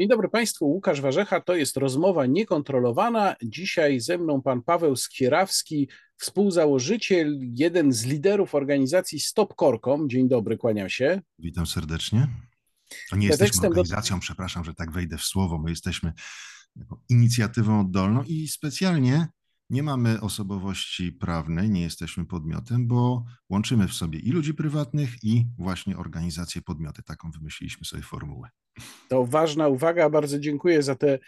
Dzień dobry Państwu, Łukasz Warzecha, to jest rozmowa niekontrolowana. Dzisiaj ze mną pan Paweł Skierawski, współzałożyciel, jeden z liderów organizacji Stop Korkom. Dzień dobry, kłaniam się. Witam serdecznie. Nie jesteśmy organizacją, do... przepraszam, że tak wejdę w słowo, my jesteśmy inicjatywą oddolną i specjalnie nie mamy osobowości prawnej, nie jesteśmy podmiotem, bo łączymy w sobie i ludzi prywatnych, i właśnie organizacje, podmioty. Taką wymyśliliśmy sobie formułę. To ważna uwaga, bardzo dziękuję za tę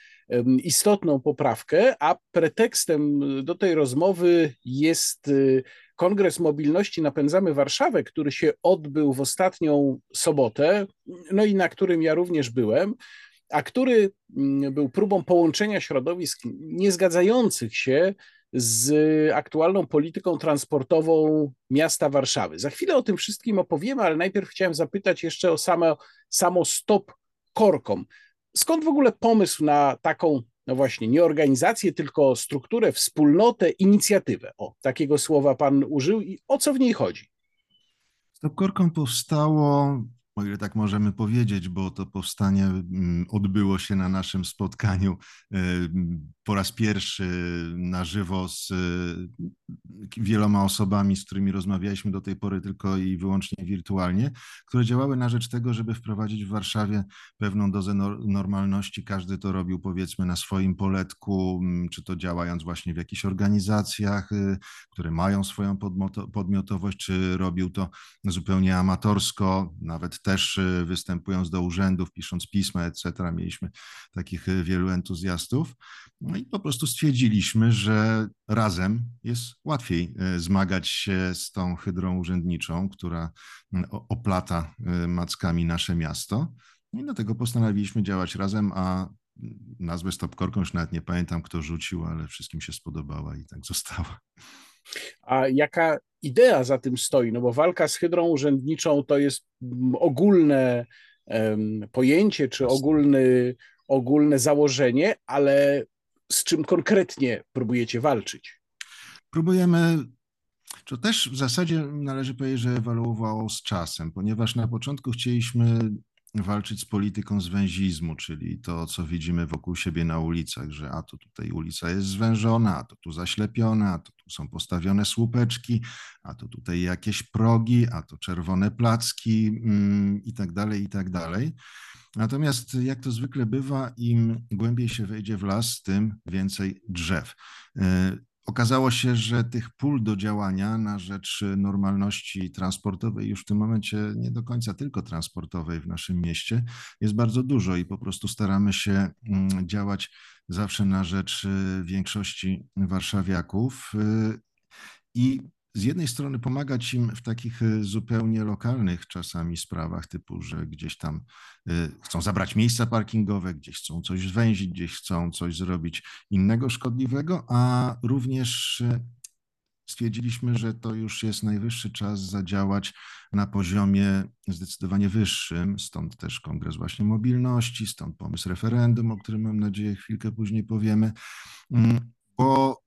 istotną poprawkę, a pretekstem do tej rozmowy jest y, Kongres Mobilności Napędzamy Warszawę, który się odbył w ostatnią sobotę, no i na którym ja również byłem a który mm, był próbą połączenia środowisk niezgadzających się z aktualną polityką transportową miasta Warszawy. Za chwilę o tym wszystkim opowiemy, ale najpierw chciałem zapytać jeszcze o samo, samo stop korkom. Skąd w ogóle pomysł na taką, no właśnie, nie organizację, tylko strukturę, wspólnotę, inicjatywę? O, takiego słowa pan użył i o co w niej chodzi? Stop korkom powstało o ile tak możemy powiedzieć, bo to powstanie mm, odbyło się na naszym spotkaniu e, po raz pierwszy na żywo z e, wieloma osobami, z którymi rozmawialiśmy do tej pory tylko i wyłącznie wirtualnie, które działały na rzecz tego, żeby wprowadzić w Warszawie pewną dozę normalności. Każdy to robił powiedzmy na swoim poletku, mm, czy to działając właśnie w jakichś organizacjach, e, które mają swoją podmiotowość, czy robił to zupełnie amatorsko, nawet też y, występując do urzędów, pisząc pisma, etc. Mieliśmy takich y, wielu entuzjastów. No i po prostu stwierdziliśmy, że razem jest łatwiej y, zmagać się z tą hydrą urzędniczą, która oplata mackami nasze miasto. No I dlatego postanowiliśmy działać razem, a nazwę Stopkorką już nawet nie pamiętam, kto rzucił, ale wszystkim się spodobała i tak została. A jaka idea za tym stoi? No bo walka z hydrą urzędniczą to jest ogólne um, pojęcie czy ogólny, ogólne założenie, ale z czym konkretnie próbujecie walczyć? Próbujemy to też w zasadzie należy powiedzieć, że ewoluowało z czasem, ponieważ na początku chcieliśmy walczyć z polityką zwęzizmu, czyli to, co widzimy wokół siebie na ulicach, że a to tutaj ulica jest zwężona, a to tu zaślepiona, a to tu są postawione słupeczki, a to tutaj jakieś progi, a to czerwone placki mm, i tak dalej, i tak dalej. Natomiast jak to zwykle bywa, im głębiej się wejdzie w las, tym więcej drzew. Okazało się, że tych pól do działania na rzecz normalności transportowej już w tym momencie nie do końca tylko transportowej w naszym mieście jest bardzo dużo i po prostu staramy się mm, działać zawsze na rzecz y, większości warszawiaków. Y, I z jednej strony pomagać im w takich y, zupełnie lokalnych czasami sprawach, typu, że gdzieś tam y, chcą zabrać miejsca parkingowe, gdzieś chcą coś zwęzić, gdzieś chcą coś zrobić innego szkodliwego, a również y, stwierdziliśmy, że to już jest najwyższy czas zadziałać na poziomie zdecydowanie wyższym, stąd też Kongres właśnie Mobilności, stąd pomysł referendum, o którym mam nadzieję chwilkę później powiemy, mm, bo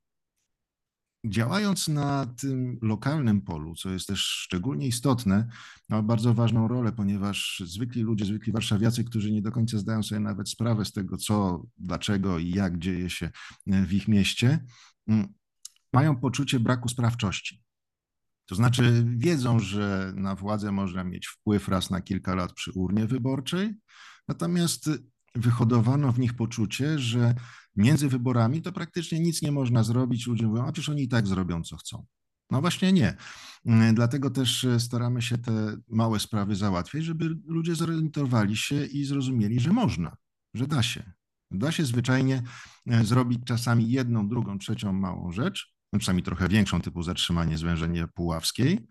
działając na tym lokalnym polu, co jest też szczególnie istotne, ma bardzo ważną rolę, ponieważ zwykli ludzie, zwykli warszawiacy, którzy nie do końca zdają sobie nawet sprawę z tego, co, dlaczego i jak dzieje się w ich mieście, mm, mają poczucie braku sprawczości. To znaczy wiedzą, że na władzę można mieć wpływ raz na kilka lat przy urnie wyborczej, natomiast wyhodowano w nich poczucie, że między wyborami to praktycznie nic nie można zrobić. Ludzie mówią, a przecież oni i tak zrobią, co chcą. No właśnie nie. Mm, dlatego też e, staramy się te małe sprawy załatwiać, żeby ludzie zorientowali się i zrozumieli, że można, że da się. Da się zwyczajnie e, zrobić czasami jedną, drugą, trzecią małą rzecz, czasami trochę większą, typu zatrzymanie zwężenia Puławskiej,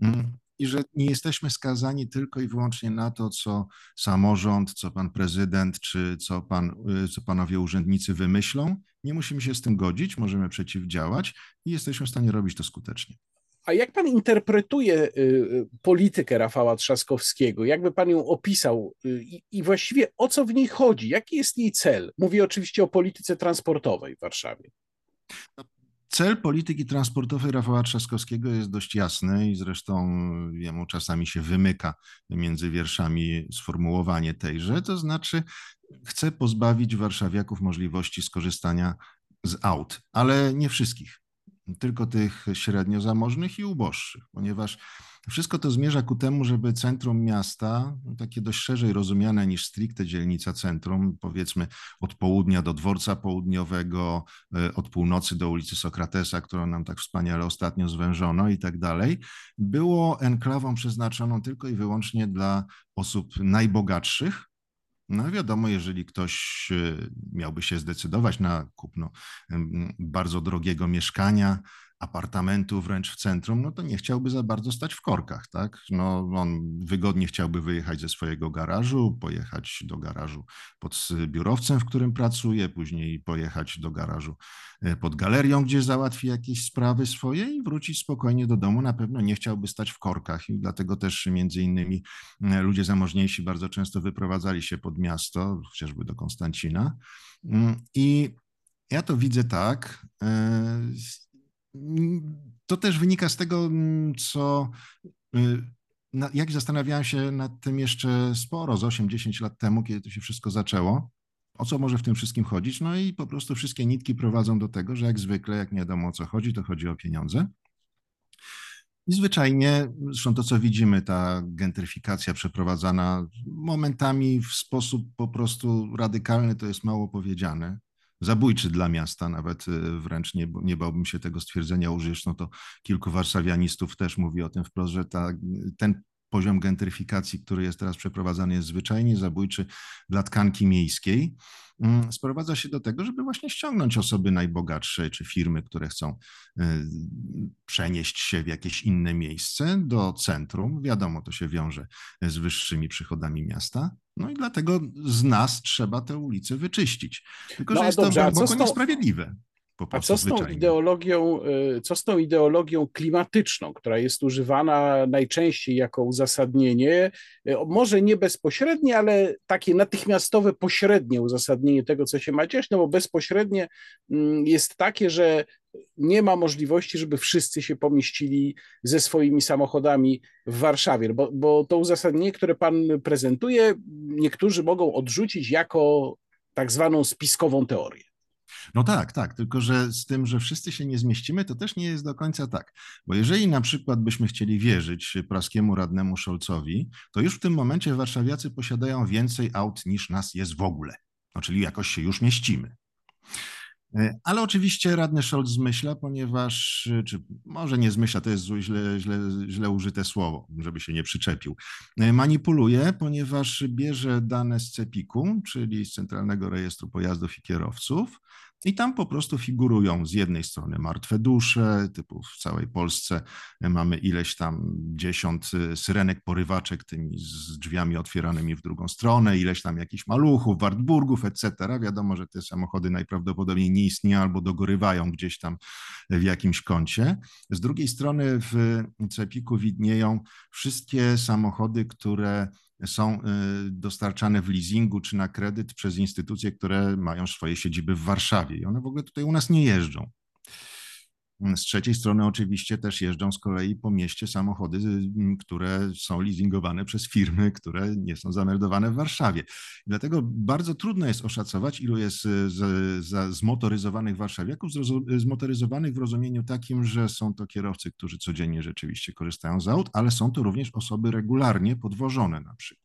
mm, i że nie jesteśmy skazani tylko i wyłącznie na to, co samorząd, co pan prezydent, czy co, pan, y, co panowie urzędnicy wymyślą. Nie musimy się z tym godzić, możemy przeciwdziałać i jesteśmy w stanie robić to skutecznie. A jak pan interpretuje y, y, politykę Rafała Trzaskowskiego? Jakby pan ją opisał i właściwie o co w niej chodzi? Jaki jest jej cel? Mówię oczywiście o polityce transportowej w Warszawie. Cel polityki transportowej Rafała Trzaskowskiego jest dość jasny i zresztą jemu czasami się wymyka między wierszami sformułowanie tejże, to znaczy chce pozbawić warszawiaków możliwości skorzystania z aut, ale nie wszystkich, tylko tych średnio zamożnych i uboższych, ponieważ wszystko to zmierza ku temu, żeby centrum miasta, no, takie dość szerzej rozumiane niż stricte dzielnica centrum, powiedzmy od południa do dworca południowego, e, od północy do ulicy Sokratesa, którą nam tak wspaniale ostatnio zwężono i tak dalej, było enklawą przeznaczoną tylko i wyłącznie dla osób najbogatszych, no wiadomo, jeżeli ktoś e, miałby się zdecydować na kupno bardzo drogiego mieszkania, apartamentu wręcz w centrum, no to nie chciałby za bardzo stać w korkach, tak? No, on wygodnie chciałby wyjechać ze swojego garażu, pojechać do garażu pod biurowcem, w którym pracuje, później pojechać do garażu e, pod galerią, gdzie załatwi jakieś sprawy swoje i wrócić spokojnie do domu. Na pewno nie chciałby stać w korkach i dlatego też między innymi e, ludzie zamożniejsi bardzo często wyprowadzali się pod miasto, chociażby do Konstancina. Mm, I ja to widzę tak, e, to też wynika z tego, mm, co y, jak zastanawiałem się nad tym jeszcze sporo, z 8-10 lat temu, kiedy to się wszystko zaczęło. O co może w tym wszystkim chodzić? No i po prostu wszystkie nitki prowadzą do tego, że jak zwykle, jak nie wiadomo o co chodzi, to chodzi o pieniądze. I zwyczajnie, zresztą to, co widzimy, ta gentryfikacja przeprowadzana momentami w sposób po prostu radykalny, to jest mało powiedziane zabójczy dla miasta, nawet y, wręcz nie, nie bałbym się tego stwierdzenia użyć. No to kilku warszawianistów też mówi o tym wprost, że ta, ten poziom gentryfikacji, który jest teraz przeprowadzany, jest zwyczajnie zabójczy dla tkanki miejskiej. Mm, sprowadza się do tego, żeby właśnie ściągnąć osoby najbogatsze czy firmy, które chcą y, przenieść się w jakieś inne miejsce do centrum. Wiadomo, to się wiąże z wyższymi przychodami miasta. No i dlatego z nas trzeba te ulice wyczyścić. Tylko, no, że jest dobrze, to głęboko niesprawiedliwe. A co z, tą ideologią, y, co z tą ideologią klimatyczną, która jest używana najczęściej jako uzasadnienie, y, może nie bezpośrednie, ale takie natychmiastowe, pośrednie uzasadnienie tego, co się ma dziać, no bo bezpośrednie mm, jest takie, że nie ma możliwości, żeby wszyscy się pomieścili ze swoimi samochodami w Warszawie, bo, bo to uzasadnienie, które pan prezentuje, niektórzy mogą odrzucić jako tak zwaną spiskową teorię. No tak, tak, tylko że z tym, że wszyscy się nie zmieścimy, to też nie jest do końca tak. Bo jeżeli na przykład byśmy chcieli wierzyć praskiemu radnemu Scholzowi, to już w tym momencie warszawiacy posiadają więcej aut niż nas jest w ogóle. No, czyli jakoś się już mieścimy. E, ale oczywiście radny Scholz zmyśla, ponieważ, e, czy może nie zmyśla, to jest źle, źle, źle użyte słowo, żeby się nie przyczepił. E, manipuluje, ponieważ bierze dane z CEPIK-u, czyli z Centralnego Rejestru Pojazdów i Kierowców, i tam po prostu figurują z jednej strony martwe dusze, typu w całej Polsce mamy ileś tam dziesiąt y, syrenek porywaczek tymi z drzwiami otwieranymi w drugą stronę, ileś tam jakichś maluchów, Wartburgów, etc. Wiadomo, że te samochody najprawdopodobniej nie istnieją albo dogorywają gdzieś tam w jakimś kącie. Z drugiej strony w Cepiku widnieją wszystkie samochody, które są y, dostarczane w leasingu czy na kredyt przez instytucje, które mają swoje siedziby w Warszawie i one w ogóle tutaj u nas nie jeżdżą. Z trzeciej strony oczywiście też jeżdżą z kolei po mieście samochody, y, które są leasingowane przez firmy, które nie są zameldowane w Warszawie. Dlatego bardzo trudno jest oszacować, ilu jest y, z, z, zmotoryzowanych warszawiaków, zmotoryzowanych w rozumieniu takim, że są to kierowcy, którzy codziennie rzeczywiście korzystają z aut, ale są to również osoby regularnie podwożone na przykład.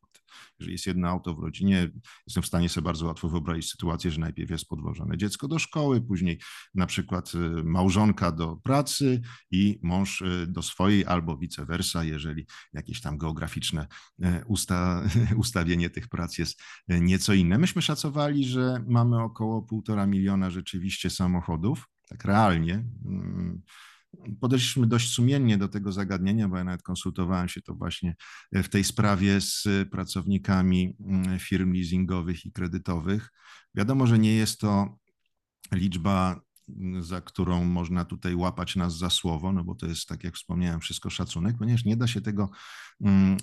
Jeżeli jest jedno auto w rodzinie, jestem w stanie sobie bardzo łatwo wyobrazić sytuację, że najpierw jest podwożone dziecko do szkoły, później na przykład y, małżonka do pracy i mąż y, do swojej, albo vice versa, jeżeli jakieś tam geograficzne y, usta, ustawienie tych prac jest nieco inne. Myśmy szacowali, że mamy około półtora miliona rzeczywiście samochodów, tak realnie mm, podeszliśmy dość sumiennie do tego zagadnienia, bo ja nawet konsultowałem się to właśnie w tej sprawie z pracownikami mm, firm leasingowych i kredytowych. Wiadomo, że nie jest to liczba, mm, za którą można tutaj łapać nas za słowo, no bo to jest, tak jak wspomniałem, wszystko szacunek, ponieważ nie da się tego mm,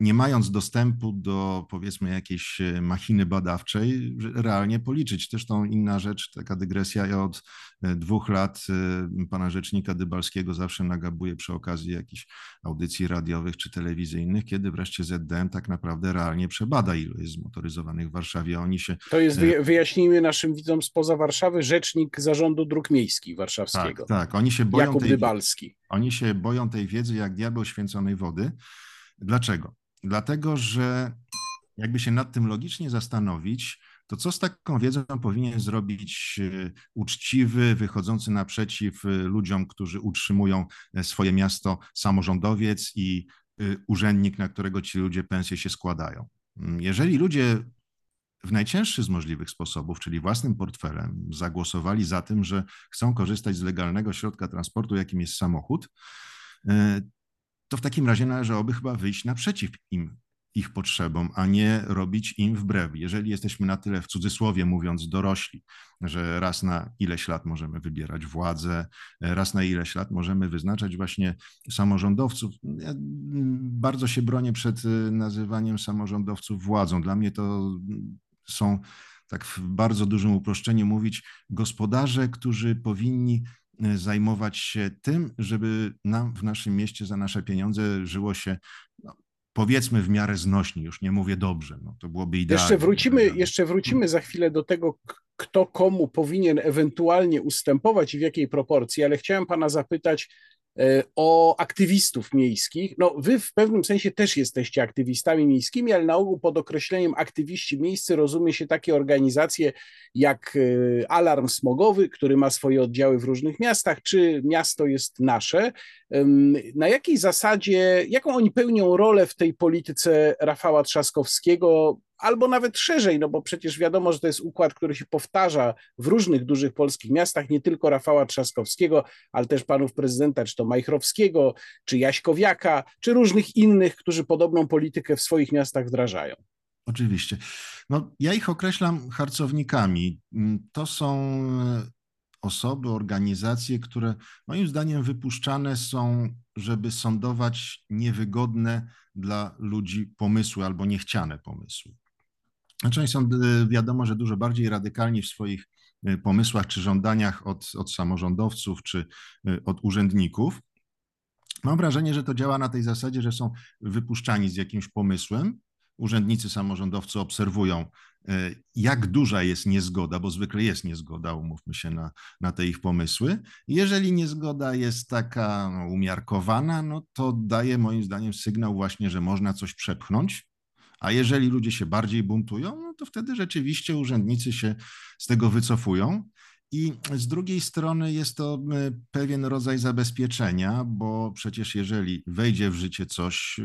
nie mając dostępu do powiedzmy jakiejś e, machiny badawczej, realnie policzyć. Zresztą inna rzecz, taka dygresja, ja od e, dwóch lat e, pana rzecznika Dybalskiego zawsze nagabuję przy okazji jakichś audycji radiowych czy telewizyjnych, kiedy wreszcie ZDM tak naprawdę realnie przebada, ilu jest zmotoryzowanych w Warszawie. Oni się... To jest, wyjaśnijmy naszym widzom spoza Warszawy, rzecznik Zarządu Dróg Miejskich Warszawskiego. Tak, tak. Oni się boją Jakub tej, Dybalski. Oni się boją tej wiedzy jak diabeł święconej wody. Dlaczego? Dlatego, że jakby się nad tym logicznie zastanowić, to co z taką wiedzą powinien zrobić e, uczciwy, wychodzący naprzeciw e, ludziom, którzy utrzymują e, swoje miasto, samorządowiec i urzędnik, na którego ci ludzie pensje się składają? Mm, jeżeli ludzie w najcięższy z możliwych sposobów, czyli własnym portfelem, zagłosowali za tym, że chcą korzystać z legalnego środka transportu, jakim jest samochód, to w takim razie należałoby chyba wyjść naprzeciw im, ich potrzebom, a nie robić im wbrew. Jeżeli jesteśmy na tyle, w cudzysłowie mówiąc, dorośli, że raz na ileś lat możemy wybierać władzę, raz na ileś lat możemy wyznaczać właśnie samorządowców. Ja bardzo się bronię przed y, nazywaniem samorządowców władzą. Dla mnie to są tak w bardzo dużym uproszczeniu mówić gospodarze, którzy powinni zajmować się tym, żeby nam w naszym mieście za nasze pieniądze żyło się no, powiedzmy w miarę znośnie, już nie mówię dobrze, no to byłoby idealnie. Jeszcze wrócimy, jeszcze wrócimy za chwilę do tego, kto komu powinien ewentualnie ustępować i w jakiej proporcji, ale chciałem pana zapytać, E, o aktywistów miejskich. No, wy w pewnym sensie też jesteście aktywistami miejskimi, ale na ogół pod określeniem aktywiści miejscy rozumie się takie organizacje jak e, Alarm Smogowy, który ma swoje oddziały w różnych miastach, czy Miasto jest Nasze. Na jakiej zasadzie, jaką oni pełnią rolę w tej polityce Rafała Trzaskowskiego, albo nawet szerzej, no bo przecież wiadomo, że to jest układ, który się powtarza w różnych dużych polskich miastach, nie tylko Rafała Trzaskowskiego, ale też panów prezydenta, czy to Majchrowskiego, czy Jaśkowiaka, czy różnych innych, którzy podobną politykę w swoich miastach wdrażają. Oczywiście. No, ja ich określam harcownikami. To są osoby, organizacje, które moim zdaniem wypuszczane są, żeby sądować niewygodne dla ludzi pomysły albo niechciane pomysły. Znaczy są, e, wiadomo, że dużo bardziej radykalni w swoich e, pomysłach czy żądaniach od, od samorządowców czy e, od urzędników. Mam wrażenie, że to działa na tej zasadzie, że są wypuszczani z jakimś pomysłem. Urzędnicy, samorządowcy obserwują, jak duża jest niezgoda, bo zwykle jest niezgoda, umówmy się na, na te ich pomysły. Jeżeli niezgoda jest taka no, umiarkowana, no to daje moim zdaniem sygnał właśnie, że można coś przepchnąć a jeżeli ludzie się bardziej buntują, no to wtedy rzeczywiście urzędnicy się z tego wycofują. I z drugiej strony jest to e, pewien rodzaj zabezpieczenia, bo przecież jeżeli wejdzie w życie coś,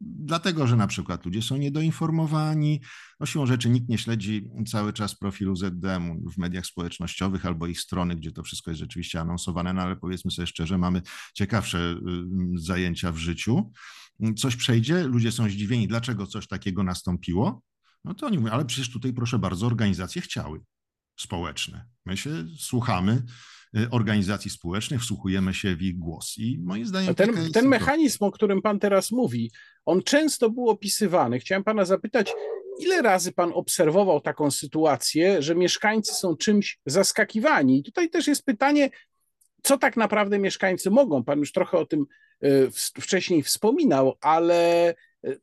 dlatego że na przykład ludzie są niedoinformowani, no siłą rzeczy nikt nie śledzi cały czas profilu ZDM w mediach społecznościowych albo ich strony, gdzie to wszystko jest rzeczywiście anonsowane, no ale powiedzmy sobie szczerze, mamy ciekawsze zajęcia w życiu coś przejdzie, ludzie są zdziwieni, dlaczego coś takiego nastąpiło, no to oni mówią, ale przecież tutaj proszę bardzo, organizacje chciały społeczne. My się słuchamy y, organizacji społecznych, wsłuchujemy się w ich głos i moim zdaniem... Ten, ten mechanizm, o którym pan teraz mówi, on często był opisywany. Chciałem pana zapytać, ile razy pan obserwował taką sytuację, że mieszkańcy są czymś zaskakiwani? I tutaj też jest pytanie, co tak naprawdę mieszkańcy mogą? Pan już trochę o tym Y, wcześniej wspominał, ale y,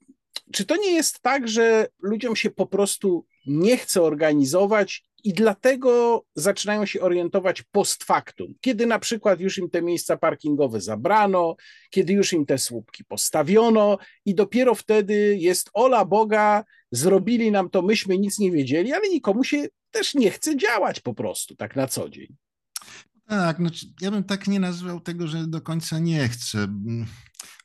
czy to nie jest tak, że ludziom się po prostu nie chce organizować i dlatego zaczynają się orientować post factum, kiedy na przykład już im te miejsca parkingowe zabrano, kiedy już im te słupki postawiono i dopiero wtedy jest ola Boga, zrobili nam to, myśmy nic nie wiedzieli, ale nikomu się też nie chce działać po prostu tak na co dzień. Tak, znaczy ja bym tak nie nazwał tego, że do końca nie chcę, mm,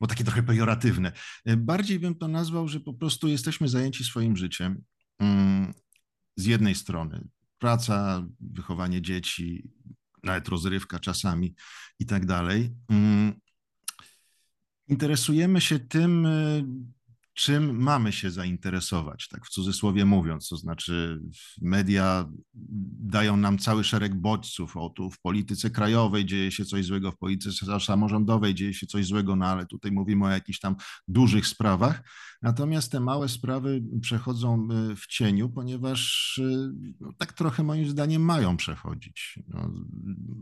bo takie trochę pejoratywne. Bardziej bym to nazwał, że po prostu jesteśmy zajęci swoim życiem. Mm, z jednej strony praca, wychowanie dzieci, nawet rozrywka czasami i tak dalej. Mm, interesujemy się tym, czym mamy się zainteresować, tak w cudzysłowie mówiąc, to znaczy media dają nam cały szereg bodźców, o tu w polityce krajowej dzieje się coś złego, w polityce samorządowej dzieje się coś złego, no ale tutaj mówimy o jakichś tam dużych sprawach, Natomiast te małe sprawy przechodzą w cieniu, ponieważ no, tak trochę moim zdaniem mają przechodzić. No,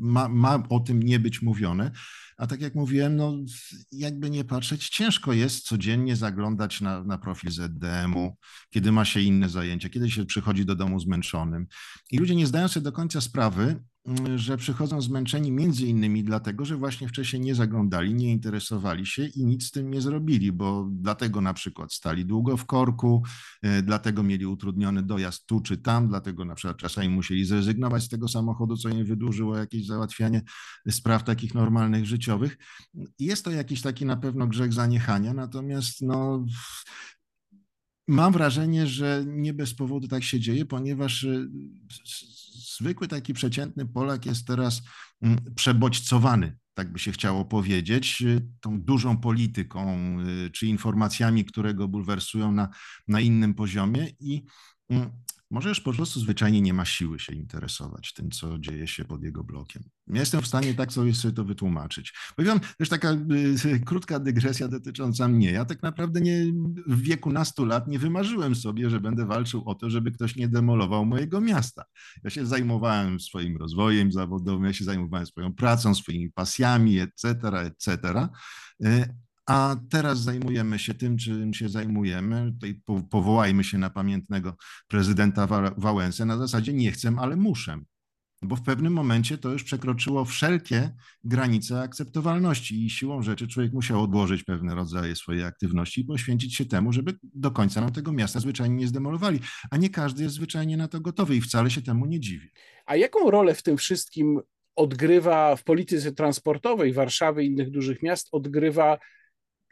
ma, ma o tym nie być mówione. A tak jak mówiłem, no jakby nie patrzeć, ciężko jest codziennie zaglądać na, na profil ZDM-u, kiedy ma się inne zajęcia, kiedy się przychodzi do domu zmęczonym. I ludzie nie zdają sobie do końca sprawy, że przychodzą zmęczeni między innymi dlatego, że właśnie wcześniej nie zaglądali, nie interesowali się i nic z tym nie zrobili, bo dlatego na przykład stali długo w korku, e, dlatego mieli utrudniony dojazd tu czy tam, dlatego na przykład czasami musieli zrezygnować z tego samochodu, co im wydłużyło jakieś załatwianie spraw takich normalnych, życiowych. Jest to jakiś taki na pewno grzech zaniechania, natomiast no, Mam wrażenie, że nie bez powodu tak się dzieje, ponieważ y, zwykły taki przeciętny Polak jest teraz mm, przebodźcowany, tak by się chciało powiedzieć, y, tą dużą polityką y, czy informacjami, które go bulwersują na, na innym poziomie i mm, może już po prostu zwyczajnie nie ma siły się interesować tym, co dzieje się pod jego blokiem. Ja jestem w stanie tak sobie, sobie to wytłumaczyć. Powiem też taka y, krótka dygresja dotycząca mnie. Ja tak naprawdę nie, w wieku nastu lat nie wymarzyłem sobie, że będę walczył o to, żeby ktoś nie demolował mojego miasta. Ja się zajmowałem swoim rozwojem zawodowym, ja się zajmowałem swoją pracą, swoimi pasjami, etc., etc., a teraz zajmujemy się tym, czym się zajmujemy. Tutaj powołajmy się na pamiętnego prezydenta Wałęsę na zasadzie nie chcę, ale muszę. Bo w pewnym momencie to już przekroczyło wszelkie granice akceptowalności i siłą rzeczy człowiek musiał odłożyć pewne rodzaje swojej aktywności i poświęcić się temu, żeby do końca nam tego miasta zwyczajnie nie zdemolowali. A nie każdy jest zwyczajnie na to gotowy i wcale się temu nie dziwi. A jaką rolę w tym wszystkim odgrywa w polityce transportowej Warszawy i innych dużych miast, odgrywa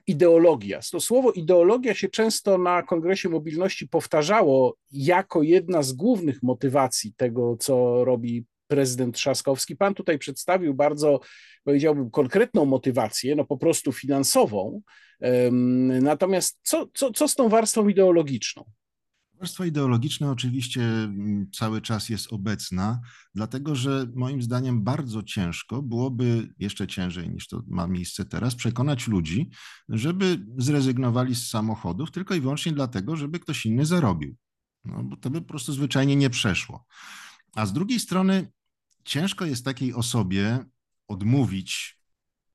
ideologia. To słowo ideologia się często na Kongresie Mobilności powtarzało jako jedna z głównych motywacji tego, co robi prezydent Trzaskowski. Pan tutaj przedstawił bardzo, powiedziałbym, konkretną motywację, no po prostu finansową. Natomiast co, co, co z tą warstwą ideologiczną? Warstwa ideologiczna oczywiście mm, cały czas jest obecna, dlatego że moim zdaniem bardzo ciężko byłoby, jeszcze ciężej niż to ma miejsce teraz, przekonać ludzi, żeby zrezygnowali z samochodów tylko i wyłącznie dlatego, żeby ktoś inny zarobił. No, bo to by po prostu zwyczajnie nie przeszło. A z drugiej strony ciężko jest takiej osobie odmówić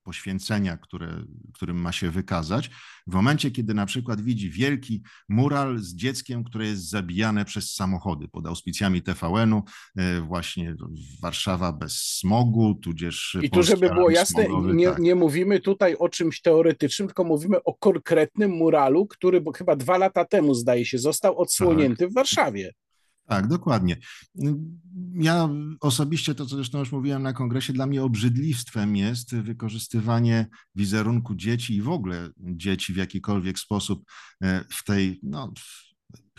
poświęcenia, które, którym ma się wykazać, w momencie, kiedy na przykład widzi wielki mural z dzieckiem, które jest zabijane przez samochody pod auspicjami TVN-u, e, właśnie Warszawa bez smogu, tudzież. I tu, żeby było jasne, nie, tak. nie mówimy tutaj o czymś teoretycznym, tylko mówimy o konkretnym muralu, który bo chyba dwa lata temu, zdaje się, został odsłonięty tak. w Warszawie. Tak, dokładnie. Ja osobiście, to co zresztą już mówiłem na kongresie, dla mnie obrzydliwstwem jest wykorzystywanie wizerunku dzieci i w ogóle dzieci w jakikolwiek sposób e, w tej, no,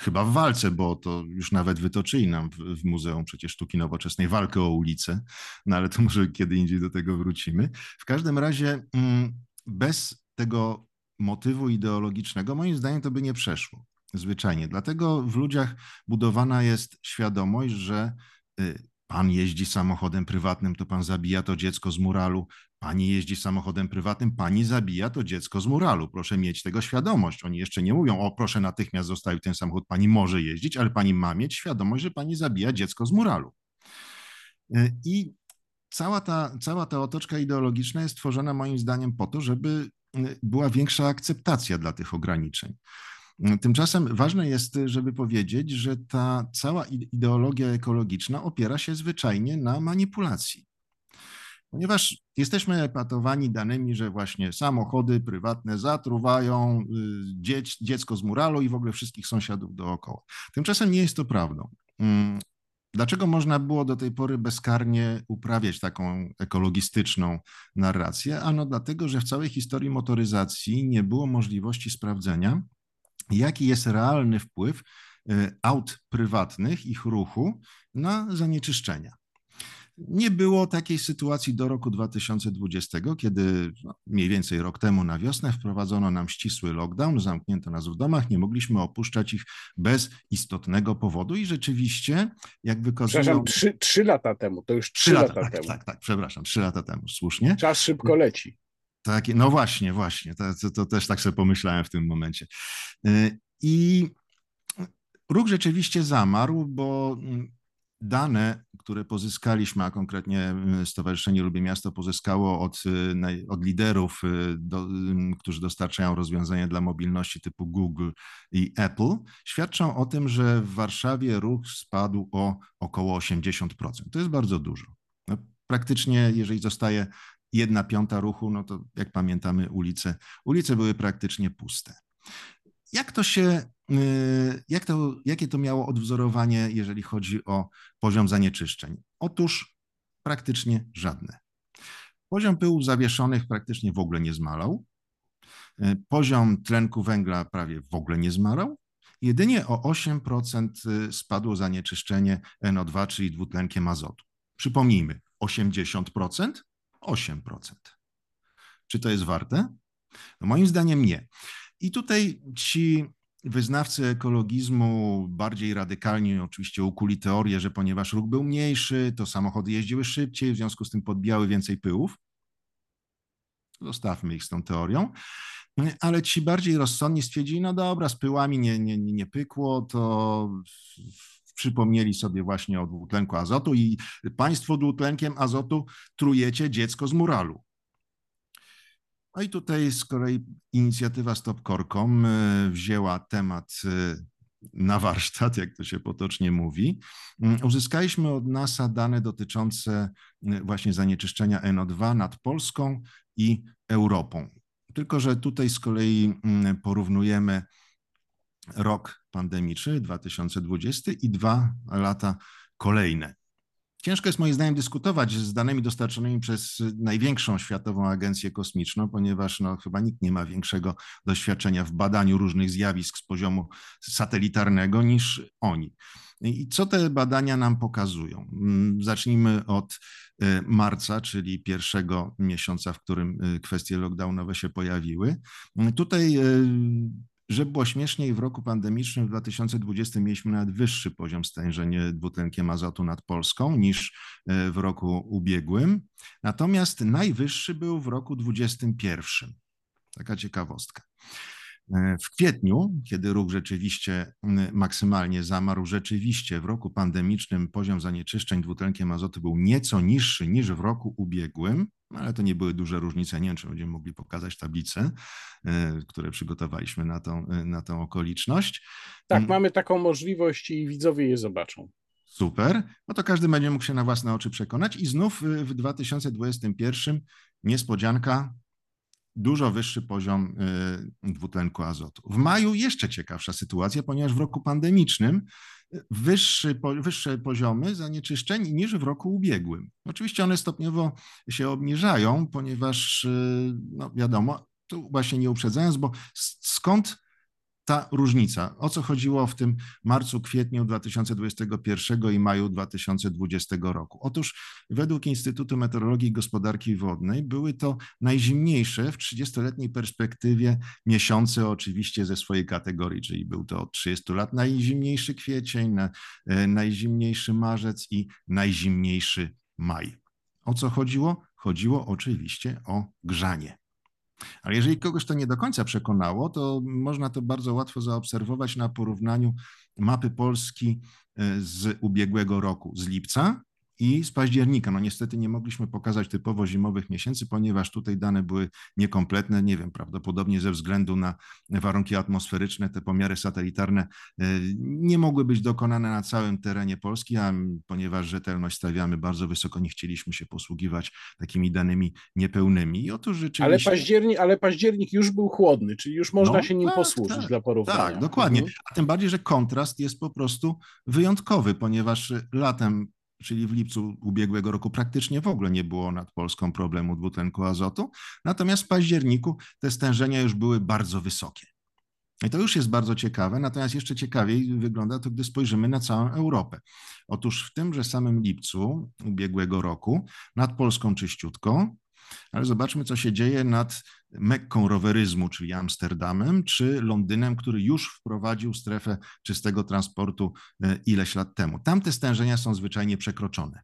chyba w walce, bo to już nawet wytoczyli nam w, w, Muzeum przecież Sztuki Nowoczesnej walkę o ulicę, no ale to może kiedy indziej do tego wrócimy. W każdym razie mm, bez tego motywu ideologicznego moim zdaniem to by nie przeszło zwyczajnie. Dlatego w ludziach budowana jest świadomość, że y, pan jeździ samochodem prywatnym, to pan zabija to dziecko z muralu. Pani jeździ samochodem prywatnym, pani zabija to dziecko z muralu. Proszę mieć tego świadomość. Oni jeszcze nie mówią, o proszę natychmiast zostawić ten samochód, pani może jeździć, ale pani ma mieć świadomość, że pani zabija dziecko z muralu. Y, I cała ta, cała ta otoczka ideologiczna jest tworzona moim zdaniem po to, żeby y, była większa akceptacja dla tych ograniczeń. Tymczasem ważne jest, żeby powiedzieć, że ta cała ideologia ekologiczna opiera się zwyczajnie na manipulacji. Ponieważ jesteśmy epatowani danymi, że właśnie samochody prywatne zatruwają y, dziec, dziecko z muralu i w ogóle wszystkich sąsiadów dookoła. Tymczasem nie jest to prawdą. Mm, dlaczego można było do tej pory bezkarnie uprawiać taką ekologistyczną narrację? Ano dlatego, że w całej historii motoryzacji nie było możliwości sprawdzenia, jaki jest realny wpływ y, aut prywatnych, ich ruchu na zanieczyszczenia. Nie było takiej sytuacji do roku 2020, kiedy no, mniej więcej rok temu na wiosnę wprowadzono nam ścisły lockdown, zamknięto nas w domach, nie mogliśmy opuszczać ich bez istotnego powodu i rzeczywiście, jak wykazują... Przepraszam, trzy, trzy lata temu, to już trzy, trzy lata, lata, tak, temu. Tak, tak, przepraszam, trzy lata temu, słusznie. Czas szybko leci. Tak, no właśnie, właśnie. To, to, to, też tak sobie pomyślałem w tym momencie. Y, I ruch rzeczywiście zamarł, bo mm, dane, które pozyskaliśmy, a konkretnie y, Stowarzyszenie Lubię Miasto pozyskało od, y, od liderów, do, którzy dostarczają rozwiązania dla mobilności typu Google i Apple, świadczą o tym, że w Warszawie ruch spadł o około 80%. To jest bardzo dużo. No, praktycznie, jeżeli zostaje jedna piąta ruchu, no to jak pamiętamy ulice, ulice były praktycznie puste. Jak to się, y, jak to, jakie to miało odwzorowanie, jeżeli chodzi o poziom zanieczyszczeń? Otóż praktycznie żadne. Poziom pyłów zawieszonych praktycznie w ogóle nie zmalał. Y, poziom tlenku węgla prawie w ogóle nie zmalał. Jedynie o 8% y, spadło zanieczyszczenie NO2, czyli dwutlenkiem azotu. Przypomnijmy, 80% 8%. Czy to jest warte? No moim zdaniem nie. I tutaj ci wyznawcy ekologizmu bardziej radykalnie oczywiście ukuli teorię, że ponieważ ruch był mniejszy, to samochody jeździły szybciej, w związku z tym podbijały więcej pyłów. Zostawmy ich z tą teorią. Ale ci bardziej rozsądni stwierdzili, no dobra, z pyłami nie, nie, nie pykło, to przypomnieli sobie właśnie o dwutlenku azotu i państwo dwutlenkiem azotu trujecie dziecko z muralu. No i tutaj z kolei inicjatywa Stop Korkom e, wzięła temat e, na warsztat, jak to się potocznie mówi. Mm, uzyskaliśmy od NASA dane dotyczące e, właśnie zanieczyszczenia NO2 nad Polską i Europą. Tylko, że tutaj z kolei mm, porównujemy rok pandemiczny 2020 i dwa lata kolejne. Ciężko jest moim zdaniem dyskutować z danymi dostarczonymi przez największą światową agencję kosmiczną, ponieważ no, chyba nikt nie ma większego doświadczenia w badaniu różnych zjawisk z poziomu satelitarnego niż oni. I co te badania nam pokazują? Mm, zacznijmy od y, marca, czyli pierwszego miesiąca, w którym y, kwestie lockdownowe się pojawiły. Tutaj y, żeby było śmieszniej, w roku pandemicznym w 2020 mieliśmy nawet wyższy poziom stężenia dwutlenkiem azotu nad Polską niż e, w roku ubiegłym. Natomiast najwyższy był w roku 2021. Taka ciekawostka. E, w kwietniu, kiedy ruch rzeczywiście maksymalnie zamarł, rzeczywiście w roku pandemicznym poziom zanieczyszczeń dwutlenkiem azotu był nieco niższy niż w roku ubiegłym, ale to nie były duże różnice. Nie wiem, czy będziemy mogli pokazać tablice, e, które przygotowaliśmy na tą, e, na tą okoliczność. Tak, mm. mamy taką możliwość i widzowie je zobaczą. Super. No to każdy będzie mógł się na własne oczy przekonać. I znów w 2021 niespodzianka, dużo wyższy poziom y, dwutlenku azotu. W maju jeszcze ciekawsza sytuacja, ponieważ w roku pandemicznym y, wyższy, wyższe poziomy zanieczyszczeń niż w roku ubiegłym. Oczywiście one stopniowo się obniżają, ponieważ, y, no wiadomo, tu właśnie nie uprzedzając, bo skąd ta różnica? O co chodziło w tym marcu, kwietniu 2021 i maju 2020 roku? Otóż według Instytutu Meteorologii i Gospodarki Wodnej były to najzimniejsze w 30-letniej perspektywie miesiące oczywiście ze swojej kategorii, czyli był to od 30 lat najzimniejszy kwiecień, e, najzimniejszy marzec i najzimniejszy maj. O co chodziło? Chodziło oczywiście o grzanie. Ale jeżeli kogoś to nie do końca przekonało, to można to bardzo łatwo zaobserwować na porównaniu mapy Polski e, z ubiegłego roku, z lipca i z października. No niestety nie mogliśmy pokazać typowo zimowych miesięcy, ponieważ tutaj dane były niekompletne, nie wiem, prawdopodobnie ze względu na warunki atmosferyczne, te pomiary satelitarne e, nie mogły być dokonane na całym terenie Polski, a ponieważ rzetelność stawiamy bardzo wysoko, nie chcieliśmy się posługiwać takimi danymi niepełnymi. I otóż rzeczywiście... Ale październik, ale październik już był chłodny, czyli już można no, się nim tak, posłużyć tak, dla porównania. Tak, dokładnie. Mhm. A tym bardziej, że kontrast jest po prostu wyjątkowy, ponieważ latem czyli w lipcu ubiegłego roku praktycznie w ogóle nie było nad Polską problemu dwutlenku azotu, natomiast w październiku te stężenia już były bardzo wysokie. I to już jest bardzo ciekawe, natomiast jeszcze ciekawiej wygląda to, gdy spojrzymy na całą Europę. Otóż w tymże samym lipcu ubiegłego roku nad Polską czyściutko, ale zobaczmy, co się dzieje nad Mekką roweryzmu, czyli Amsterdamem, czy Londynem, który już wprowadził strefę czystego transportu e, ileś lat temu. Tam te stężenia są zwyczajnie przekroczone.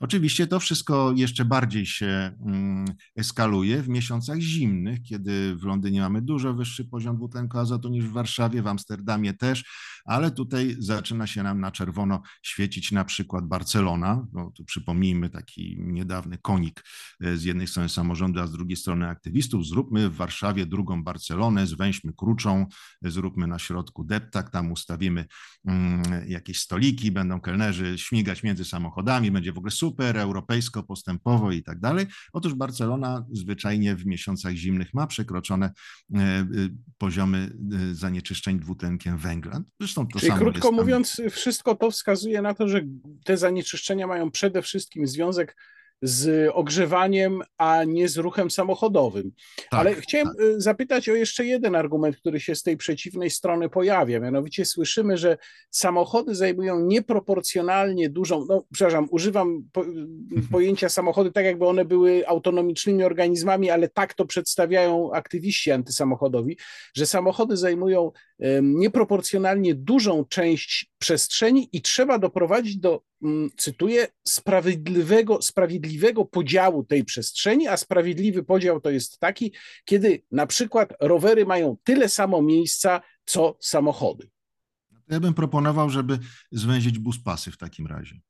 Oczywiście to wszystko jeszcze bardziej się mm, eskaluje w miesiącach zimnych, kiedy w Londynie mamy dużo wyższy poziom dwutlenku azotu niż w Warszawie, w Amsterdamie też, ale tutaj zaczyna się nam na czerwono świecić na przykład Barcelona. No, tu przypomnijmy taki niedawny konik e, z jednej strony samorządu, a z drugiej strony aktywistów. Zróbmy w Warszawie drugą Barcelonę, zwęźmy kruczą, zróbmy na środku deptak, tam ustawimy mm, jakieś stoliki, będą kelnerzy śmigać między samochodami, będzie w ogóle super, europejsko, postępowo i tak dalej. Otóż Barcelona zwyczajnie w miesiącach zimnych ma przekroczone e, e, poziomy e, zanieczyszczeń dwutlenkiem węgla. Zresztą to Czyli samo krótko mówiąc, wszystko to wskazuje na to, że te zanieczyszczenia mają przede wszystkim związek z ogrzewaniem, a nie z ruchem samochodowym. Tak, Ale chciałem tak. Y, zapytać o jeszcze jeden argument, który się z tej przeciwnej strony pojawia. Mianowicie słyszymy, że samochody zajmują nieproporcjonalnie dużą, no przepraszam, używam po, mhm. pojęcia samochody tak, jakby one były autonomicznymi organizmami, ale tak to przedstawiają aktywiści antysamochodowi, że samochody zajmują nieproporcjonalnie dużą część przestrzeni i trzeba doprowadzić do, mm, cytuję, sprawiedliwego, sprawiedliwego podziału tej przestrzeni, a sprawiedliwy podział to jest taki, kiedy na przykład rowery mają tyle samo miejsca, co samochody. Ja bym proponował, żeby zwęzić bus pasy w takim razie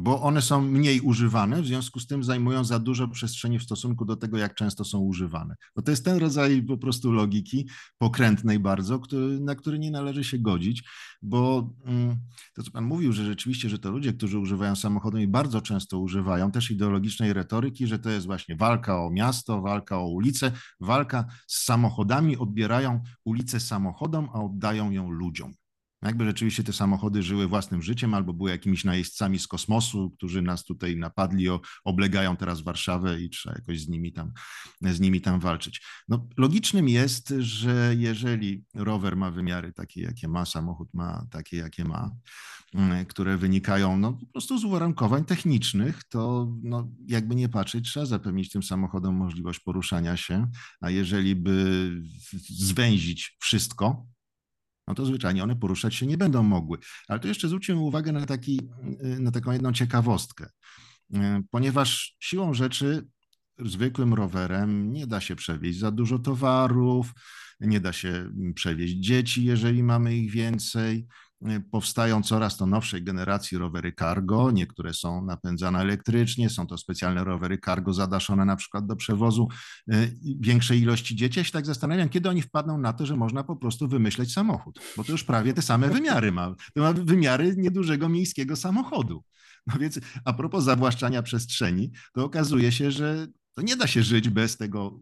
bo one są mniej używane, w związku z tym zajmują za dużo przestrzeni w stosunku do tego, jak często są używane. Bo to jest ten rodzaj po prostu logiki, pokrętnej bardzo, który, na który nie należy się godzić, bo mm, to, co Pan mówił, że rzeczywiście, że to ludzie, którzy używają samochodu i bardzo często używają też ideologicznej retoryki, że to jest właśnie walka o miasto, walka o ulicę, walka z samochodami, odbierają ulicę samochodom, a oddają ją ludziom. Jakby rzeczywiście te samochody żyły własnym życiem albo były jakimiś najeźdźcami z kosmosu, którzy nas tutaj napadli, oblegają teraz Warszawę i trzeba jakoś z nimi tam, z nimi tam walczyć. No, logicznym jest, że jeżeli rower ma wymiary takie, jakie ma, samochód ma takie, jakie ma, mm, które wynikają no, po prostu z uwarunkowań technicznych, to no, jakby nie patrzeć, trzeba zapewnić tym samochodom możliwość poruszania się, a jeżeli by zwęzić wszystko, no to zwyczajnie one poruszać się nie będą mogły. Ale tu jeszcze zwróćmy uwagę na, taki, na taką jedną ciekawostkę, ponieważ siłą rzeczy zwykłym rowerem nie da się przewieźć za dużo towarów, nie da się przewieźć dzieci, jeżeli mamy ich więcej. Y, powstają coraz to nowszej generacji rowery cargo. Niektóre są napędzane elektrycznie, są to specjalne rowery cargo zadaszone na przykład do przewozu y, większej ilości dzieci. Ja się tak zastanawiam, kiedy oni wpadną na to, że można po prostu wymyśleć samochód, bo to już prawie te same wymiary ma. To ma wymiary niedużego miejskiego samochodu. No więc a propos zawłaszczania przestrzeni, to okazuje się, że to nie da się żyć bez tego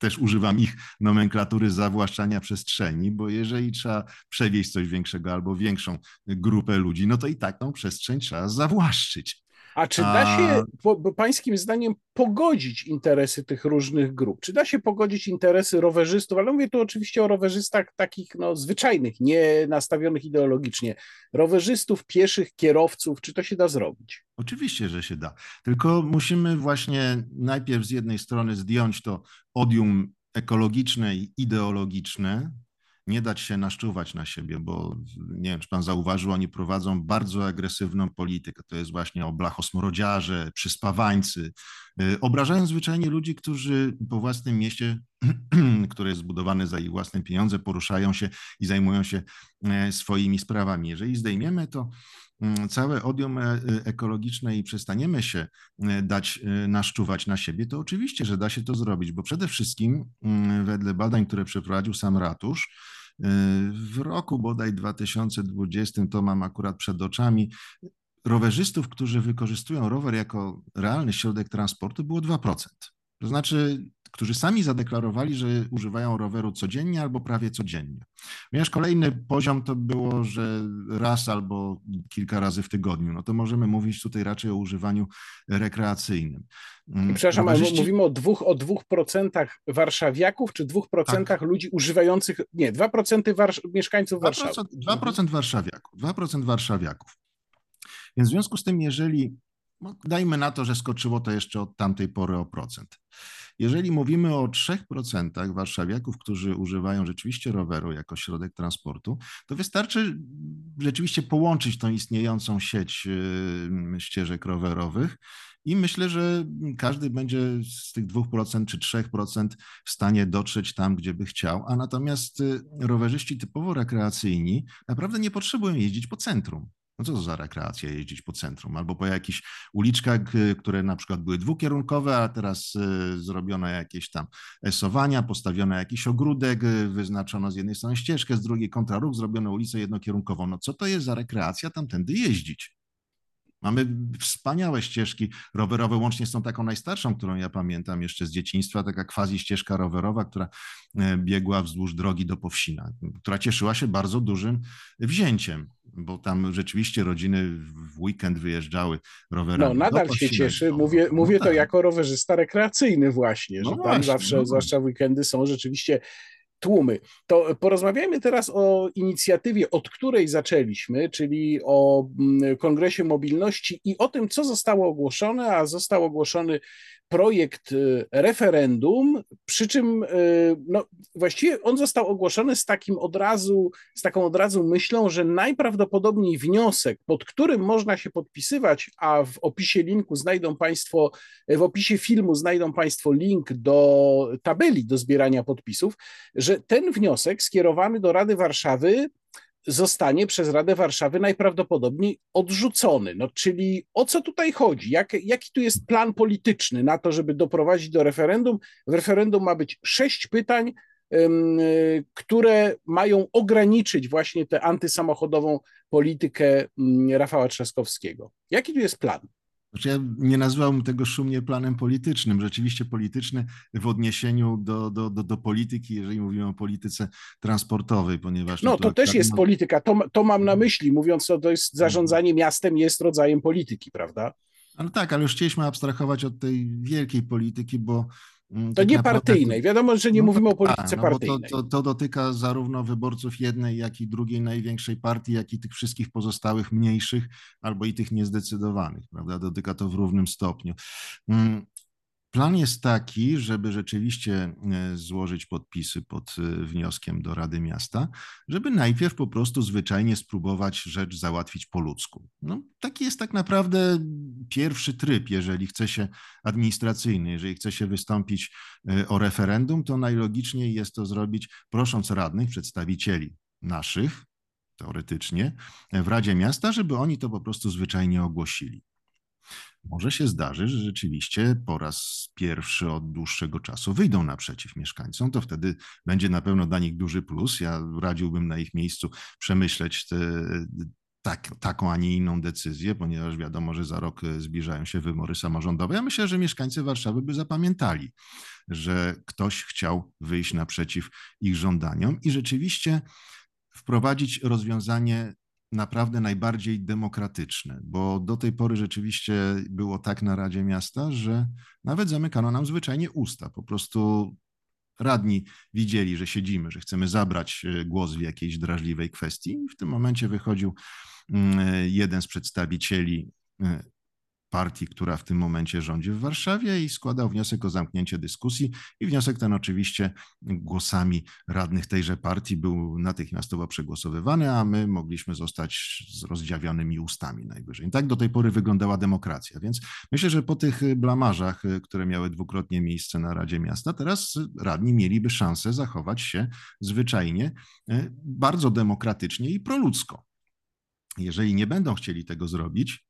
też używam ich nomenklatury zawłaszczania przestrzeni, bo jeżeli trzeba przewieźć coś większego albo większą grupę ludzi, no to i tak tą przestrzeń trzeba zawłaszczyć. A czy da się, po, pańskim zdaniem, pogodzić interesy tych różnych grup? Czy da się pogodzić interesy rowerzystów? Ale mówię tu oczywiście o rowerzystach takich no, zwyczajnych, nie nastawionych ideologicznie. Rowerzystów, pieszych, kierowców. Czy to się da zrobić? Oczywiście, że się da. Tylko musimy właśnie najpierw z jednej strony zdjąć to odium ekologiczne i ideologiczne, nie dać się naszczuwać na siebie, bo nie wiem, czy pan zauważył, oni prowadzą bardzo agresywną politykę. To jest właśnie o blachosmorodziarze, przyspawańcy. Y, obrażają zwyczajnie ludzi, którzy po własnym mieście, które jest zbudowane za ich własne pieniądze, poruszają się i zajmują się e, swoimi sprawami. Jeżeli zdejmiemy to mm, całe odium e, ekologiczne i przestaniemy się e, dać naszczuwać na siebie, to oczywiście, że da się to zrobić, bo przede wszystkim mm, wedle badań, które przeprowadził sam ratusz, w roku bodaj 2020, to mam akurat przed oczami, rowerzystów, którzy wykorzystują rower jako realny środek transportu, było 2%. To znaczy, którzy sami zadeklarowali, że używają roweru codziennie albo prawie codziennie. Ponieważ kolejny poziom to było, że raz albo kilka razy w tygodniu. No to możemy mówić tutaj raczej o używaniu rekreacyjnym. Mm, przepraszam, ale mówimy o dwóch, o dwóch procentach warszawiaków, czy dwóch procentach tak. ludzi używających, nie, dwa procenty mieszkańców Warszawy. 2% warszawiaków, 2% warszawiaków. Więc w związku z tym, jeżeli No, dajmy na to, że skoczyło to jeszcze od tamtej pory o procent. Jeżeli mówimy o 3% warszawiaków, którzy używają rzeczywiście roweru jako środek transportu, to wystarczy rzeczywiście połączyć tą istniejącą sieć y, ścieżek rowerowych i myślę, że każdy będzie z tych 2% czy 3% w stanie dotrzeć tam, gdzie by chciał, a natomiast y, rowerzyści typowo rekreacyjni naprawdę nie potrzebują jeździć po centrum. No co to za rekreacja jeździć po centrum? Albo po jakichś uliczkach, które na przykład były dwukierunkowe, a teraz y, zrobiono jakieś tam esowania, postawiono jakiś ogródek, y, wyznaczono z jednej strony ścieżkę, z drugiej kontraruch, zrobiono ulicę jednokierunkową. No co to jest za rekreacja tamtędy jeździć? Mamy wspaniałe ścieżki rowerowe, łącznie z tą taką najstarszą, którą ja pamiętam jeszcze z dzieciństwa, taka quasi ścieżka rowerowa, która biegła wzdłuż drogi do Powsina, która cieszyła się bardzo dużym wzięciem, bo tam rzeczywiście rodziny w weekend wyjeżdżały rowerami. No, nadal się cieszy. Mówię, no, mówię tak. to jako rowerzysta rekreacyjny właśnie, no że tam zawsze, no. zwłaszcza w weekendy są rzeczywiście tłumy. To porozmawiajmy teraz o inicjatywie, od której zaczęliśmy, czyli o mm, Kongresie Mobilności i o tym, co zostało ogłoszone, a został ogłoszony projekt y, referendum, przy czym y, no, właściwie on został ogłoszony z takim od razu, z taką od razu myślą, że najprawdopodobniej wniosek, pod którym można się podpisywać, a w opisie linku znajdą Państwo, w opisie filmu znajdą Państwo link do tabeli do zbierania podpisów, że ten wniosek skierowany do Rady Warszawy zostanie przez Radę Warszawy najprawdopodobniej odrzucony. No, czyli o co tutaj chodzi? Jak, jaki tu jest plan polityczny na to, żeby doprowadzić do referendum? W referendum ma być sześć pytań, które mają ograniczyć właśnie tę antysamochodową politykę Rafała Trzaskowskiego. Jaki tu jest plan? Znaczy ja nie nazwałbym tego szumnie planem politycznym, rzeczywiście polityczny w odniesieniu do, do, do, do polityki, jeżeli mówimy o polityce transportowej, ponieważ... No, to też jest polityka, to, to mam na myśli, mówiąc, że to jest zarządzanie miastem jest rodzajem polityki, prawda? Ale tak, ale już chcieliśmy abstrahować od tej wielkiej polityki, bo to tak nie partyjnej. Wiadomo, że nie no mówimy o polityce no partyjnej. To, to, to, dotyka zarówno wyborców jednej, jak i drugiej największej partii, jak i tych wszystkich pozostałych mniejszych, albo i tych niezdecydowanych, prawda? Dotyka to w równym stopniu. Plan jest taki, żeby rzeczywiście e, złożyć podpisy pod e, wnioskiem do Rady Miasta, żeby najpierw po prostu zwyczajnie spróbować rzecz załatwić po ludzku. No, taki jest tak naprawdę pierwszy tryb, jeżeli chce się administracyjny, jeżeli chce się wystąpić e, o referendum, to najlogiczniej jest to zrobić prosząc radnych, przedstawicieli naszych, teoretycznie, w Radzie Miasta, żeby oni to po prostu zwyczajnie ogłosili może się zdarzy, że rzeczywiście po raz pierwszy od dłuższego czasu wyjdą naprzeciw mieszkańcom, to wtedy będzie na pewno dla nich duży plus. Ja radziłbym na ich miejscu przemyśleć te, tak, taką, a nie inną decyzję, ponieważ wiadomo, że za rok zbliżają się wybory samorządowe. Ja myślę, że mieszkańcy Warszawy by zapamiętali, że ktoś chciał wyjść naprzeciw ich żądaniom i rzeczywiście wprowadzić rozwiązanie naprawdę najbardziej demokratyczne, bo do tej pory rzeczywiście było tak na Radzie Miasta, że nawet zamykano nam zwyczajnie usta. Po prostu radni widzieli, że siedzimy, że chcemy zabrać e, głos w jakiejś drażliwej kwestii. W tym momencie wychodził mm, jeden z przedstawicieli e, partii, która w tym momencie rządzi w Warszawie i składał wniosek o zamknięcie dyskusji i wniosek ten oczywiście głosami radnych tejże partii był natychmiastowo przegłosowywany, a my mogliśmy zostać z rozdziawionymi ustami najwyżej. I tak do tej pory wyglądała demokracja, więc myślę, że po tych blamarzach, które miały dwukrotnie miejsce na Radzie Miasta, teraz radni mieliby szansę zachować się zwyczajnie e, bardzo demokratycznie i proludzko. Jeżeli nie będą chcieli tego zrobić,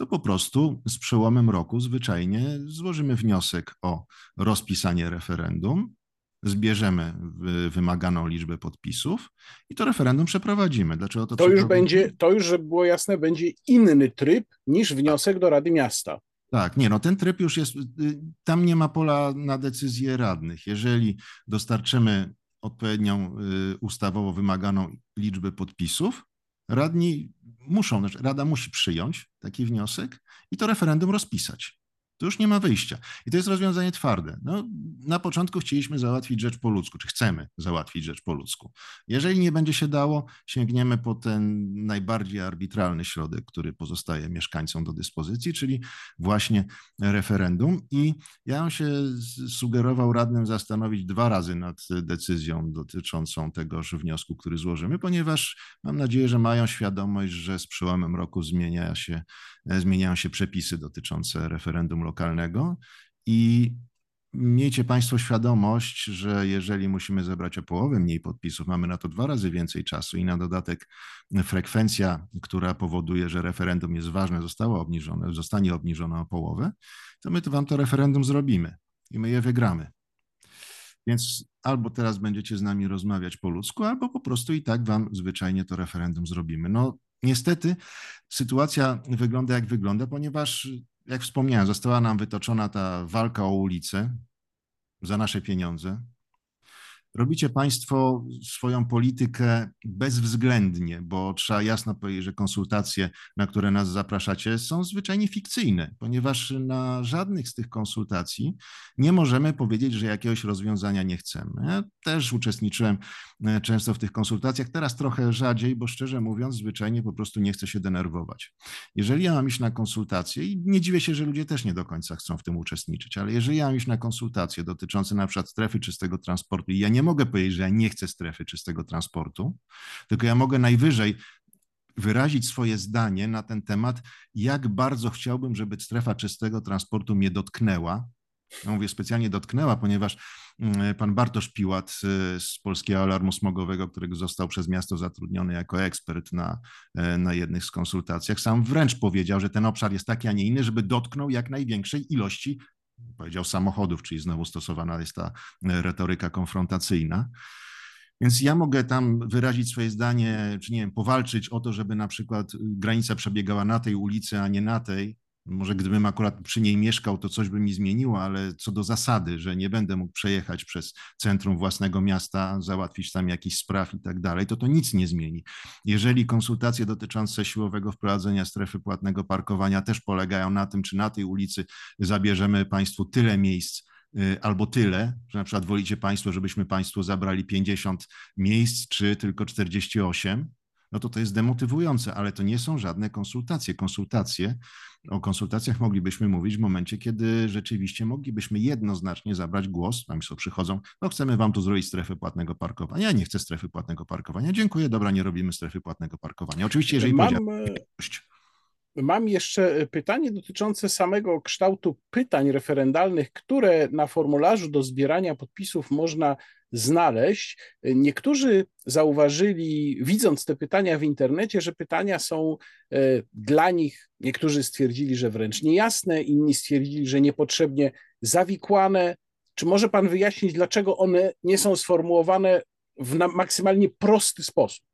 to po prostu z przełomem roku zwyczajnie złożymy wniosek o rozpisanie referendum, zbierzemy wymaganą liczbę podpisów i to referendum przeprowadzimy. Dlaczego to, to już będzie, to już, żeby było jasne, będzie inny tryb niż wniosek do Rady Miasta. Tak, nie, no ten tryb już jest, y, tam nie ma pola na decyzję radnych. Jeżeli dostarczymy odpowiednią y, ustawowo wymaganą liczbę podpisów, radni muszą, Rada musi przyjąć taki wniosek i to referendum rozpisać. To już nie ma wyjścia. I to jest rozwiązanie twarde. No, na początku chcieliśmy załatwić rzecz po ludzku, czy chcemy załatwić rzecz po ludzku. Jeżeli nie będzie się dało, sięgniemy po ten najbardziej arbitralny środek, który pozostaje mieszkańcom do dyspozycji, czyli właśnie referendum. I ja bym się sugerował radnym zastanowić dwa razy nad decyzją dotyczącą tegoż wniosku, który złożymy, ponieważ mam nadzieję, że mają świadomość, że z przełomem roku zmienia się, zmieniają się przepisy dotyczące referendum lokalnego i miejcie Państwo świadomość, że jeżeli musimy zebrać o połowę mniej podpisów, mamy na to dwa razy więcej czasu i na dodatek frekwencja, która powoduje, że referendum jest ważne, została obniżona, zostanie obniżona o połowę, to my to Wam to referendum zrobimy i my je wygramy. Więc albo teraz będziecie z nami rozmawiać po ludzku, albo po prostu i tak Wam zwyczajnie to referendum zrobimy. No niestety sytuacja wygląda jak wygląda, ponieważ jak wspomniałem, została nam wytoczona ta walka o ulicę za nasze pieniądze. Robicie Państwo swoją politykę bezwzględnie, bo trzeba jasno powiedzieć, że konsultacje, na które nas zapraszacie, są zwyczajnie fikcyjne, ponieważ na żadnych z tych konsultacji nie możemy powiedzieć, że jakiegoś rozwiązania nie chcemy. Ja też uczestniczyłem e, często w tych konsultacjach, teraz trochę rzadziej, bo szczerze mówiąc, zwyczajnie po prostu nie chcę się denerwować. Jeżeli ja mam iść na konsultacje, i nie dziwię się, że ludzie też nie do końca chcą w tym uczestniczyć, ale jeżeli ja mam iść na konsultacje dotyczące na przykład strefy czystego transportu i ja nie nie mogę powiedzieć, że ja nie chcę strefy czystego transportu, tylko ja mogę najwyżej wyrazić swoje zdanie na ten temat, jak bardzo chciałbym, żeby strefa czystego transportu mnie dotknęła. Ja mówię specjalnie dotknęła, ponieważ mm, pan Bartosz Piłat y, z Polskiego Alarmu Smogowego, którego został przez miasto zatrudniony jako ekspert na, y, na jednych z konsultacjach, sam wręcz powiedział, że ten obszar jest taki, a nie inny, żeby dotknął jak największej ilości powiedział samochodów, czyli znowu stosowana jest ta e, retoryka konfrontacyjna. Więc ja mogę tam wyrazić swoje zdanie, czy nie wiem, powalczyć o to, żeby na przykład granica przebiegała na tej ulicy, a nie na tej, może gdybym akurat przy niej mieszkał, to coś by mi zmieniło, ale co do zasady, że nie będę mógł przejechać przez centrum własnego miasta, załatwić tam jakichś spraw i tak dalej, to to nic nie zmieni. Jeżeli konsultacje dotyczące siłowego wprowadzenia strefy płatnego parkowania też polegają na tym, czy na tej ulicy zabierzemy Państwu tyle miejsc, y, albo tyle, że na przykład wolicie Państwo, żebyśmy Państwu zabrali 50 miejsc, czy tylko 48, no to to jest demotywujące, ale to nie są żadne konsultacje. Konsultacje, o konsultacjach moglibyśmy mówić w momencie, kiedy rzeczywiście moglibyśmy jednoznacznie zabrać głos, Państwo przychodzą, no chcemy Wam tu zrobić strefę płatnego parkowania, ja nie chcę strefy płatnego parkowania, dziękuję, dobra, nie robimy strefy płatnego parkowania. Oczywiście, jeżeli Mam... Mam jeszcze pytanie dotyczące samego kształtu pytań referendalnych, które na formularzu do zbierania podpisów można znaleźć. Niektórzy zauważyli, widząc te pytania w internecie, że pytania są e, dla nich, niektórzy stwierdzili, że wręcz niejasne, inni stwierdzili, że niepotrzebnie zawikłane. Czy może Pan wyjaśnić, dlaczego one nie są sformułowane w maksymalnie prosty sposób?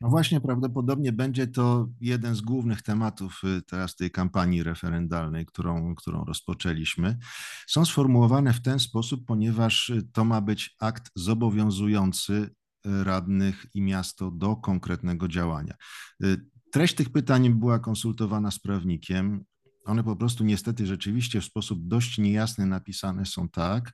No właśnie, prawdopodobnie będzie to jeden z głównych tematów y, teraz tej kampanii referendalnej, którą, którą rozpoczęliśmy. Są sformułowane w ten sposób, ponieważ y, to ma być akt zobowiązujący y, radnych i miasto do konkretnego działania. Treść tych pytań była konsultowana z prawnikiem. One po prostu niestety rzeczywiście w sposób dość niejasny napisane są tak,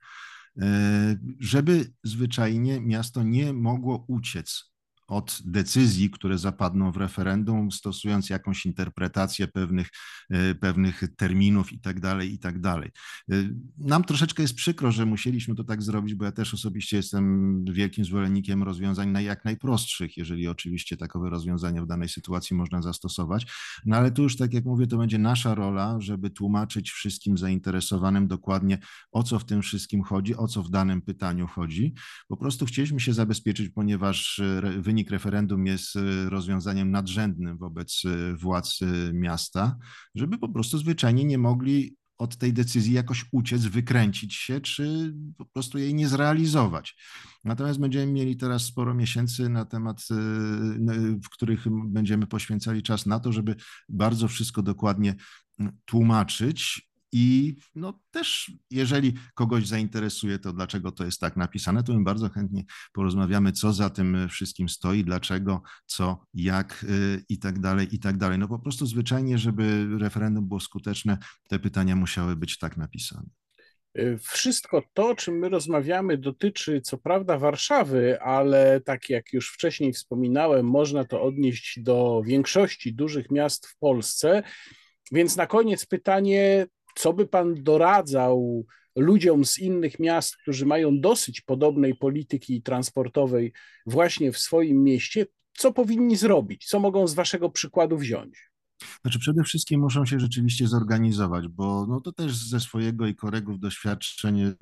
żeby zwyczajnie miasto nie mogło uciec od decyzji, które zapadną w referendum, stosując jakąś interpretację pewnych, e, pewnych terminów tak dalej, i tak dalej. E, nam troszeczkę jest przykro, że musieliśmy to tak zrobić, bo ja też osobiście jestem wielkim zwolennikiem rozwiązań jak najprostszych, jeżeli oczywiście takowe rozwiązania w danej sytuacji można zastosować. No ale tu już, tak jak mówię, to będzie nasza rola, żeby tłumaczyć wszystkim zainteresowanym dokładnie, o co w tym wszystkim chodzi, o co w danym pytaniu chodzi. Po prostu chcieliśmy się zabezpieczyć, ponieważ e, wynik wynik referendum jest y, rozwiązaniem nadrzędnym wobec y, władz y, miasta, żeby po prostu zwyczajnie nie mogli od tej decyzji jakoś uciec, wykręcić się, czy po prostu jej nie zrealizować. Natomiast będziemy mieli teraz sporo miesięcy na temat, w których będziemy poświęcali czas na to, żeby bardzo wszystko dokładnie tłumaczyć I no też, jeżeli kogoś zainteresuje to, dlaczego to jest tak napisane, to my bardzo chętnie porozmawiamy, co za tym wszystkim stoi, dlaczego, co, jak y, i tak dalej, i tak dalej. No po prostu zwyczajnie, żeby referendum było skuteczne, te pytania musiały być tak napisane. Y, wszystko to, o czym my rozmawiamy, dotyczy co prawda Warszawy, ale tak jak już wcześniej wspominałem, można to odnieść do większości dużych miast w Polsce. Więc na koniec pytanie, co by pan doradzał ludziom z innych miast, którzy mają dosyć podobnej polityki transportowej właśnie w swoim mieście, co powinni zrobić? Co mogą z waszego przykładu wziąć? Znaczy przede wszystkim muszą się rzeczywiście zorganizować, bo no to też ze swojego i kolegów doświadczeń y,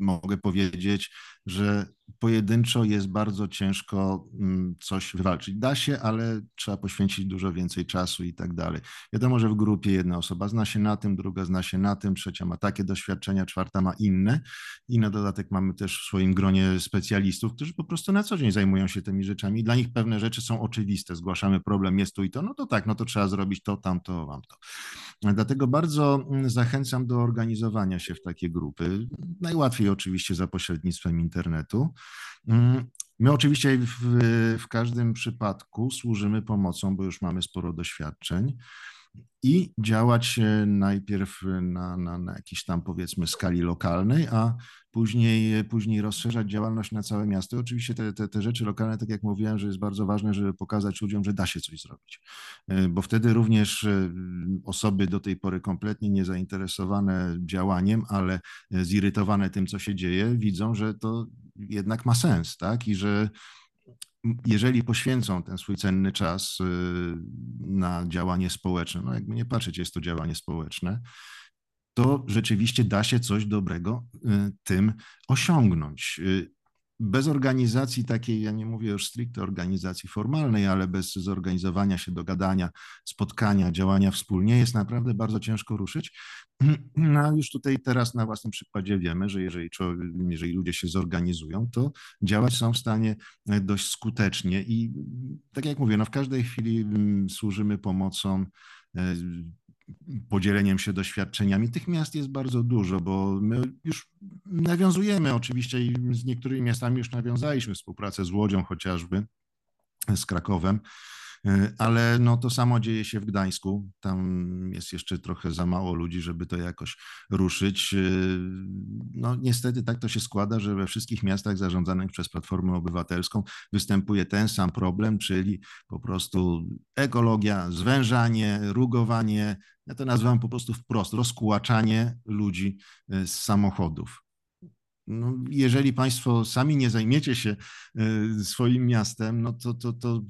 mogę powiedzieć, że pojedynczo jest bardzo ciężko mm, coś wywalczyć. Da się, ale trzeba poświęcić dużo więcej czasu i tak dalej. Wiadomo, że w grupie jedna osoba zna się na tym, druga zna się na tym, trzecia ma takie doświadczenia, czwarta ma inne i na dodatek mamy też w swoim gronie specjalistów, którzy po prostu na co dzień zajmują się tymi rzeczami. Dla nich pewne rzeczy są oczywiste. Zgłaszamy problem, jest tu i to, no to tak, no to trzeba zrobić to, tamto, wam to. Dlatego bardzo mm, zachęcam do organizowania się w takie grupy. Najłatwiej oczywiście za pośrednictwem internetu. Mm, my oczywiście w, w każdym przypadku służymy pomocą, bo już mamy sporo doświadczeń i działać najpierw na, na, na jakiejś tam powiedzmy skali lokalnej, a później, później rozszerzać działalność na całe miasto. Oczywiście te, te, te rzeczy lokalne, tak jak mówiłem, że jest bardzo ważne, żeby pokazać ludziom, że da się coś zrobić, e, bo wtedy również e, osoby do tej pory kompletnie niezainteresowane działaniem, ale zirytowane tym, co się dzieje, widzą, że to jednak ma sens, tak? I że jeżeli poświęcą ten swój cenny czas na działanie społeczne, no jakby nie patrzeć, jest to działanie społeczne, to rzeczywiście da się coś dobrego y, tym osiągnąć. Y, bez organizacji takiej, ja nie mówię już stricte organizacji formalnej, ale bez zorganizowania się, dogadania, spotkania, działania wspólnie jest naprawdę bardzo ciężko ruszyć. No już tutaj teraz na własnym przykładzie wiemy, że jeżeli, jeżeli ludzie się zorganizują, to działać są w stanie e, dość skutecznie i tak jak mówię, no w każdej chwili mm, służymy pomocą e, podzieleniem się doświadczeniami. Tych miast jest bardzo dużo, bo my już nawiązujemy oczywiście i z niektórymi miastami już nawiązaliśmy współpracę z Łodzią chociażby, z Krakowem, ale no to samo dzieje się w Gdańsku. Tam jest jeszcze trochę za mało ludzi, żeby to jakoś ruszyć. No niestety tak to się składa, że we wszystkich miastach zarządzanych przez Platformę Obywatelską występuje ten sam problem, czyli po prostu ekologia, zwężanie, rugowanie, ja to nazywam po prostu wprost, rozkłaczanie ludzi z samochodów. No, jeżeli Państwo sami nie zajmiecie się e, swoim miastem, no to, to, to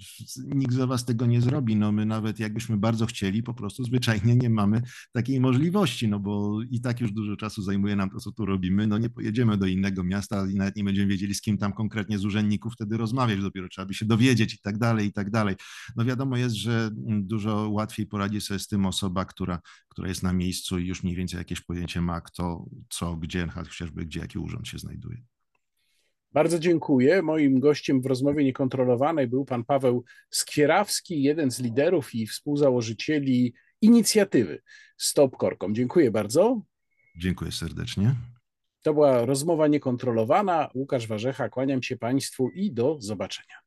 nikt za Was tego nie zrobi. No my nawet jakbyśmy bardzo chcieli, po prostu zwyczajnie nie mamy takiej możliwości, no bo i tak już dużo czasu zajmuje nam to, co tu robimy. No nie pojedziemy do innego miasta i nawet nie będziemy wiedzieli, z kim tam konkretnie z urzędników wtedy rozmawiać, dopiero trzeba by się dowiedzieć i tak dalej, i tak dalej. No wiadomo jest, że dużo łatwiej poradzi sobie z tym osoba, która, która jest na miejscu i już mniej więcej jakieś pojęcie ma, kto, co, gdzie, chociażby gdzie, jaki urząd się znajduje. Bardzo dziękuję. Moim gościem w rozmowie niekontrolowanej był pan Paweł Skierawski, jeden z liderów i współzałożycieli inicjatywy Stop Korkom. Dziękuję bardzo. Dziękuję serdecznie. To była rozmowa niekontrolowana. Łukasz Warzecha, kłaniam się Państwu i do zobaczenia.